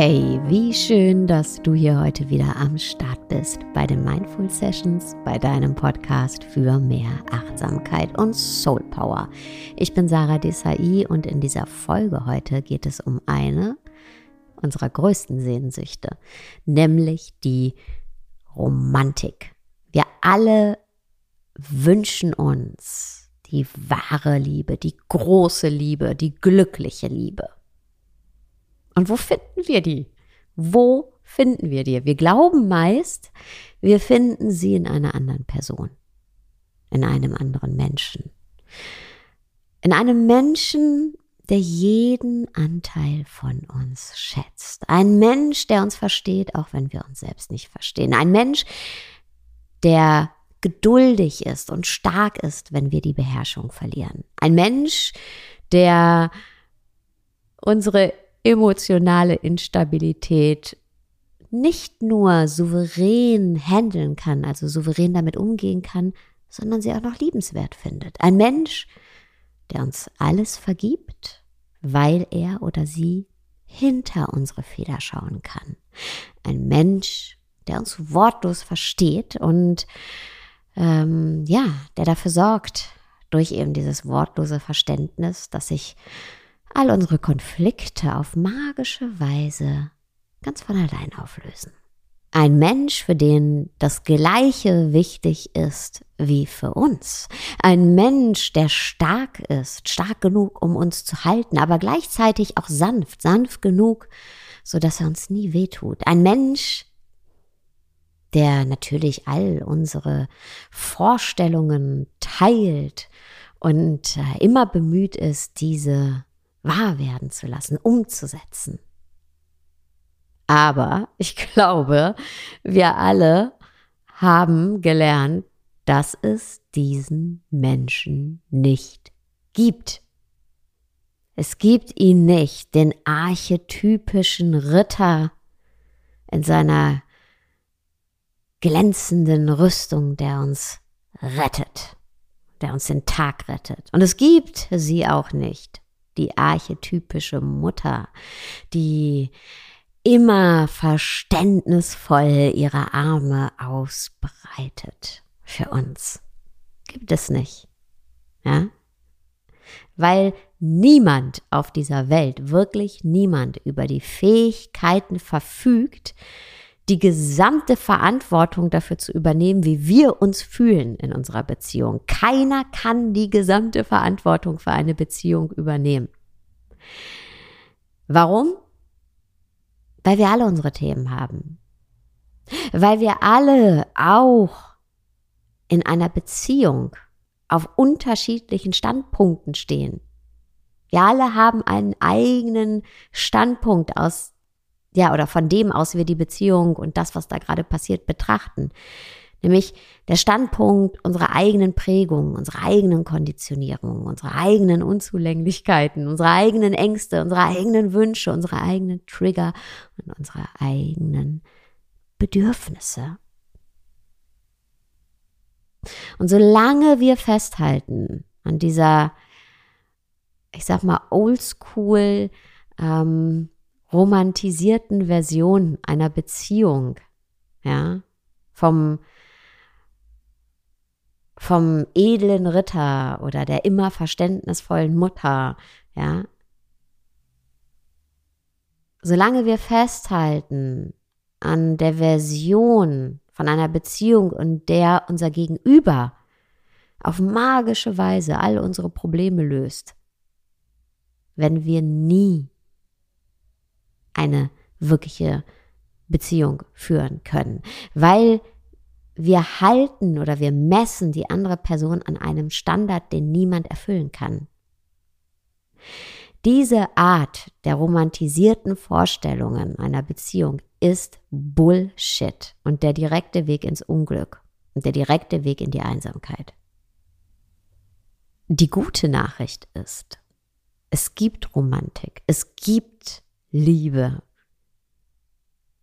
Hey, wie schön, dass du hier heute wieder am Start bist bei den Mindful Sessions, bei deinem Podcast für mehr Achtsamkeit und Soul Power. Ich bin Sarah Desai und in dieser Folge heute geht es um eine unserer größten Sehnsüchte, nämlich die Romantik. Wir alle wünschen uns die wahre Liebe, die große Liebe, die glückliche Liebe. Und wo finden wir die? Wo finden wir die? Wir glauben meist, wir finden sie in einer anderen Person, in einem anderen Menschen. In einem Menschen, der jeden Anteil von uns schätzt. Ein Mensch, der uns versteht, auch wenn wir uns selbst nicht verstehen. Ein Mensch, der geduldig ist und stark ist, wenn wir die Beherrschung verlieren. Ein Mensch, der unsere emotionale Instabilität nicht nur souverän handeln kann, also souverän damit umgehen kann, sondern sie auch noch liebenswert findet. Ein Mensch, der uns alles vergibt, weil er oder sie hinter unsere Feder schauen kann. Ein Mensch, der uns wortlos versteht und ähm, ja, der dafür sorgt, durch eben dieses wortlose Verständnis, dass sich all unsere Konflikte auf magische Weise ganz von allein auflösen. Ein Mensch, für den das Gleiche wichtig ist wie für uns. Ein Mensch, der stark ist, stark genug, um uns zu halten, aber gleichzeitig auch sanft, sanft genug, so dass er uns nie wehtut. Ein Mensch, der natürlich all unsere Vorstellungen teilt und äh, immer bemüht ist, diese wahr werden zu lassen, umzusetzen. Aber ich glaube, wir alle haben gelernt, dass es diesen Menschen nicht gibt. Es gibt ihn nicht, den archetypischen Ritter in seiner glänzenden Rüstung, der uns rettet, der uns den Tag rettet. Und es gibt sie auch nicht, die archetypische Mutter, die immer verständnisvoll ihre Arme ausbreitet für uns. Gibt es nicht. Ja? Weil niemand auf dieser Welt, wirklich niemand über die Fähigkeiten verfügt, die gesamte Verantwortung dafür zu übernehmen, wie wir uns fühlen in unserer Beziehung. Keiner kann die gesamte Verantwortung für eine Beziehung übernehmen. Warum? Weil wir alle unsere Themen haben. Weil wir alle auch in einer Beziehung auf unterschiedlichen Standpunkten stehen. Wir alle haben einen eigenen Standpunkt aus ja, oder von dem aus wir die Beziehung und das, was da gerade passiert, betrachten. Nämlich der Standpunkt unserer eigenen Prägung, unserer eigenen Konditionierung, unserer eigenen Unzulänglichkeiten, unserer eigenen Ängste, unserer eigenen Wünsche, unserer eigenen Trigger und unserer eigenen Bedürfnisse. Und solange wir festhalten an dieser, ich sag mal, oldschool, ähm, romantisierten Version einer Beziehung, ja, vom, vom edlen Ritter oder der immer verständnisvollen Mutter, ja. Solange wir festhalten an der Version von einer Beziehung und der unser Gegenüber auf magische Weise all unsere Probleme löst, wenn wir nie eine wirkliche Beziehung führen können, weil wir halten oder wir messen die andere Person an einem Standard, den niemand erfüllen kann. Diese Art der romantisierten Vorstellungen einer Beziehung ist Bullshit und der direkte Weg ins Unglück und der direkte Weg in die Einsamkeit. Die gute Nachricht ist, es gibt Romantik, es gibt Liebe.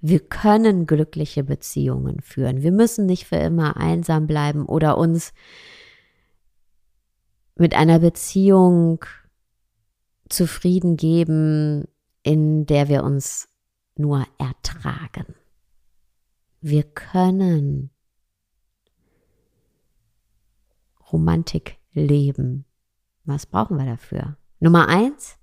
Wir können glückliche Beziehungen führen. Wir müssen nicht für immer einsam bleiben oder uns mit einer Beziehung zufrieden geben, in der wir uns nur ertragen. Wir können Romantik leben. Was brauchen wir dafür? Nummer eins,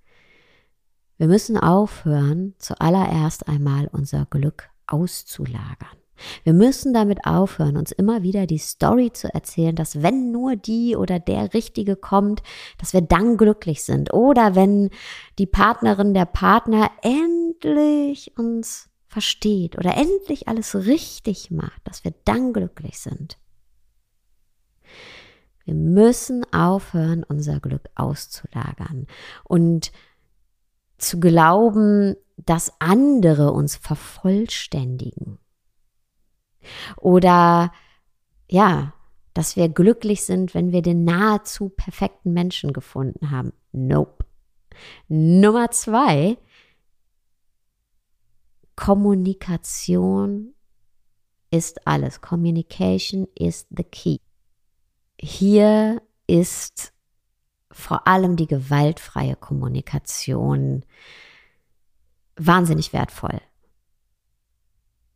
wir müssen aufhören, zuallererst einmal unser Glück auszulagern. Wir müssen damit aufhören, uns immer wieder die Story zu erzählen, dass wenn nur die oder der Richtige kommt, dass wir dann glücklich sind. Oder wenn die Partnerin, der Partner endlich uns versteht oder endlich alles richtig macht, dass wir dann glücklich sind. Wir müssen aufhören, unser Glück auszulagern und zu glauben, dass andere uns vervollständigen. Oder ja, dass wir glücklich sind, wenn wir den nahezu perfekten Menschen gefunden haben. Nope. Nummer zwei, Kommunikation ist alles. Communication is the key. Hier ist vor allem die gewaltfreie Kommunikation wahnsinnig wertvoll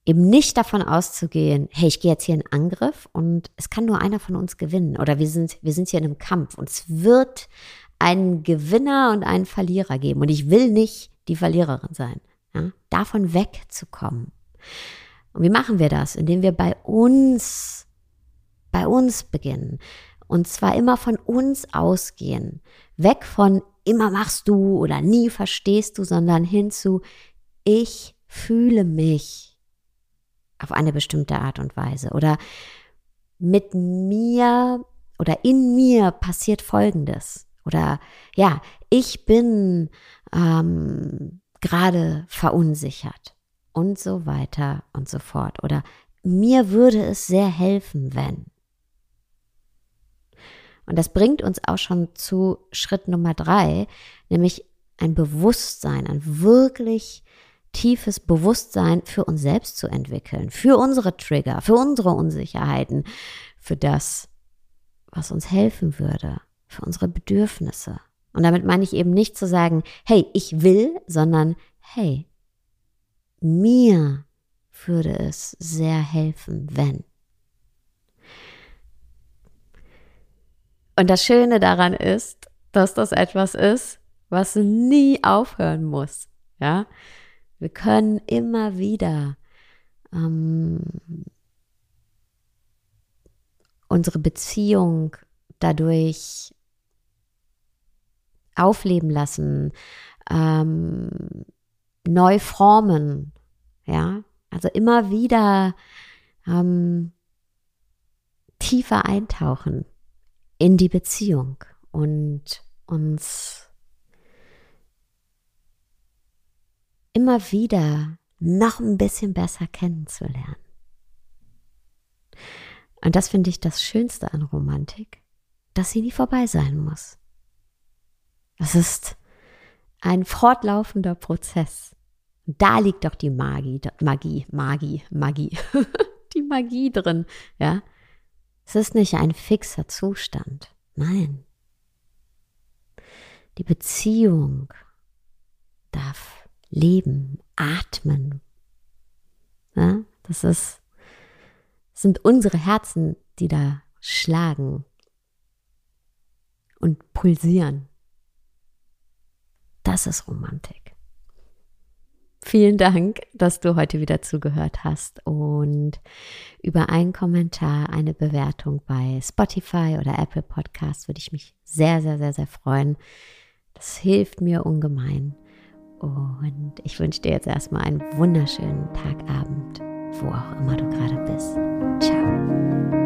eben nicht davon auszugehen, hey, ich gehe jetzt hier in Angriff und es kann nur einer von uns gewinnen oder wir sind, wir sind hier in einem Kampf und es wird einen Gewinner und einen Verlierer geben und ich will nicht die Verliererin sein. Ja? Davon wegzukommen. Und wie machen wir das? Indem wir bei uns, bei uns beginnen. Und zwar immer von uns ausgehen. Weg von immer machst du oder nie verstehst du, sondern hin zu ich fühle mich auf eine bestimmte Art und Weise. Oder mit mir oder in mir passiert Folgendes. Oder ja, ich bin ähm, gerade verunsichert und so weiter und so fort. Oder mir würde es sehr helfen, wenn. Und das bringt uns auch schon zu Schritt Nummer drei, nämlich ein Bewusstsein, ein wirklich tiefes Bewusstsein für uns selbst zu entwickeln, für unsere Trigger, für unsere Unsicherheiten, für das, was uns helfen würde, für unsere Bedürfnisse. Und damit meine ich eben nicht zu sagen, hey, ich will, sondern hey, mir würde es sehr helfen, wenn. Und das Schöne daran ist, dass das etwas ist, was nie aufhören muss. Ja, wir können immer wieder ähm, unsere Beziehung dadurch aufleben lassen, ähm, neu formen, ja, also immer wieder ähm, tiefer eintauchen in die Beziehung und uns immer wieder noch ein bisschen besser kennenzulernen. Und das finde ich das Schönste an Romantik, dass sie nie vorbei sein muss. Es ist ein fortlaufender Prozess. Da liegt doch die Magie, Magie, Magie, Magie, die Magie drin, ja. Es ist nicht ein fixer Zustand. Nein. Die Beziehung darf leben, atmen. Ja, das ist, sind unsere Herzen, die da schlagen und pulsieren. Das ist Romantik. Vielen Dank, dass du heute wieder zugehört hast und über einen Kommentar, eine Bewertung bei Spotify oder Apple Podcasts würde ich mich sehr, sehr, sehr, sehr freuen. Das hilft mir ungemein. Und ich wünsche dir jetzt erstmal einen wunderschönen Tagabend, wo auch immer du gerade bist. Ciao.